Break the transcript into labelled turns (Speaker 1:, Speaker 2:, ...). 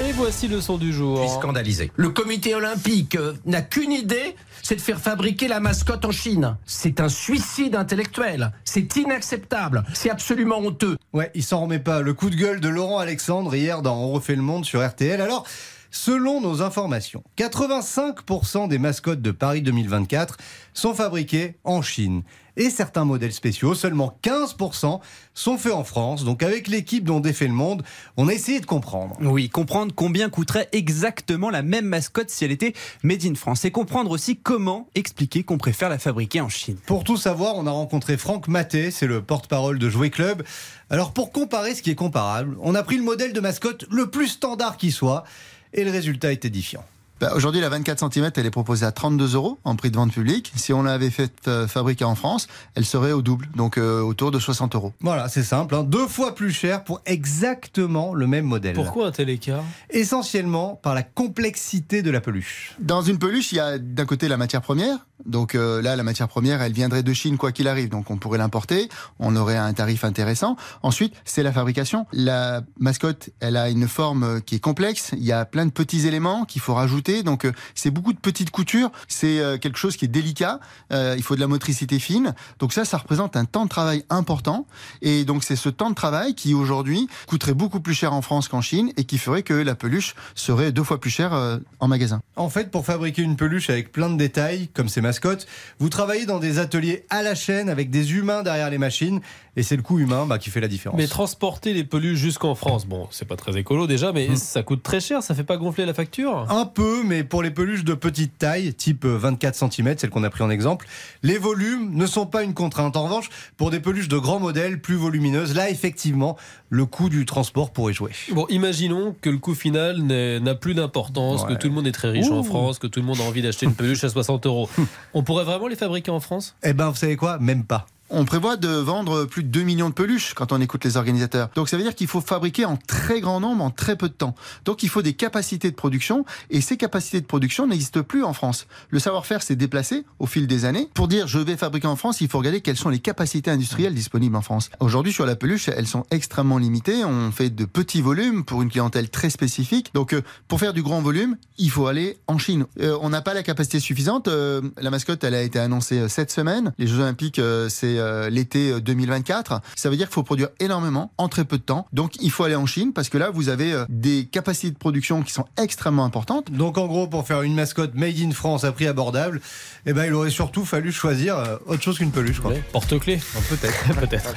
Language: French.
Speaker 1: Et voici le son du jour.
Speaker 2: Je suis scandalisé. Le comité olympique euh, n'a qu'une idée, c'est de faire fabriquer la mascotte en Chine. C'est un suicide intellectuel. C'est inacceptable. C'est absolument honteux.
Speaker 3: Ouais, il s'en remet pas. Le coup de gueule de Laurent Alexandre hier dans On refait le monde sur RTL. Alors, selon nos informations, 85% des mascottes de Paris 2024 sont fabriquées en Chine. Et certains modèles spéciaux, seulement 15%, sont faits en France. Donc avec l'équipe dont défait le monde, on a essayé de comprendre.
Speaker 4: Oui, comprendre combien coûterait exactement la même mascotte si elle était made in France. Et comprendre aussi comment expliquer qu'on préfère la fabriquer en Chine.
Speaker 3: Pour tout savoir, on a rencontré Franck Maté, c'est le porte-parole de Jouet Club. Alors pour comparer ce qui est comparable, on a pris le modèle de mascotte le plus standard qui soit. Et le résultat est édifiant.
Speaker 5: Bah, aujourd'hui, la 24 cm, elle est proposée à 32 euros en prix de vente public. Si on l'avait fait euh, fabriquer en France, elle serait au double, donc euh, autour de 60 euros.
Speaker 3: Voilà, c'est simple, hein. deux fois plus cher pour exactement le même modèle.
Speaker 1: Pourquoi un tel écart?
Speaker 3: Essentiellement par la complexité de la peluche.
Speaker 5: Dans une peluche, il y a d'un côté la matière première. Donc euh, là, la matière première, elle viendrait de Chine quoi qu'il arrive. Donc on pourrait l'importer, on aurait un tarif intéressant. Ensuite, c'est la fabrication. La mascotte, elle a une forme qui est complexe. Il y a plein de petits éléments qu'il faut rajouter donc euh, c'est beaucoup de petites coutures. C'est euh, quelque chose qui est délicat. Euh, il faut de la motricité fine. Donc ça, ça représente un temps de travail important. Et donc c'est ce temps de travail qui aujourd'hui coûterait beaucoup plus cher en France qu'en Chine et qui ferait que la peluche serait deux fois plus chère en magasin.
Speaker 3: En fait, pour fabriquer une peluche avec plein de détails, comme ces mascottes, vous travaillez dans des ateliers à la chaîne avec des humains derrière les machines. Et c'est le coût humain bah, qui fait la différence.
Speaker 1: Mais transporter les peluches jusqu'en France, bon, c'est pas très écolo déjà, mais hmm. ça coûte très cher. Ça fait pas gonfler la facture?
Speaker 3: Un peu, mais pour les peluches de petite taille, type 24 cm, celle qu'on a pris en exemple, les volumes ne sont pas une contrainte. En revanche, pour des peluches de grands modèles, plus volumineuses, là, effectivement, le coût du transport pourrait jouer.
Speaker 1: Bon, imaginons que le coût final n'a plus d'importance, que tout le monde est très riche en France, que tout le monde a envie d'acheter une peluche à 60 euros. On pourrait vraiment les fabriquer en France?
Speaker 3: Eh ben, vous savez quoi? Même pas.
Speaker 5: On prévoit de vendre plus de 2 millions de peluches quand on écoute les organisateurs. Donc ça veut dire qu'il faut fabriquer en très grand nombre en très peu de temps. Donc il faut des capacités de production et ces capacités de production n'existent plus en France. Le savoir-faire s'est déplacé au fil des années. Pour dire je vais fabriquer en France, il faut regarder quelles sont les capacités industrielles disponibles en France. Aujourd'hui sur la peluche, elles sont extrêmement limitées. On fait de petits volumes pour une clientèle très spécifique. Donc euh, pour faire du grand volume, il faut aller en Chine. Euh, on n'a pas la capacité suffisante. Euh, la mascotte, elle a été annoncée cette semaine. Les Jeux Olympiques, c'est euh, l'été 2024. Euh, Ça veut dire qu'il faut produire énormément en très peu de temps. Donc il faut aller en Chine parce que là, vous avez euh, des capacités de production qui sont extrêmement importantes.
Speaker 3: Donc en gros, pour faire une mascotte made in France à prix abordable, eh ben, il aurait surtout fallu choisir autre chose qu'une peluche.
Speaker 1: Porte-clés.
Speaker 3: Peut-être.
Speaker 1: Peut-être.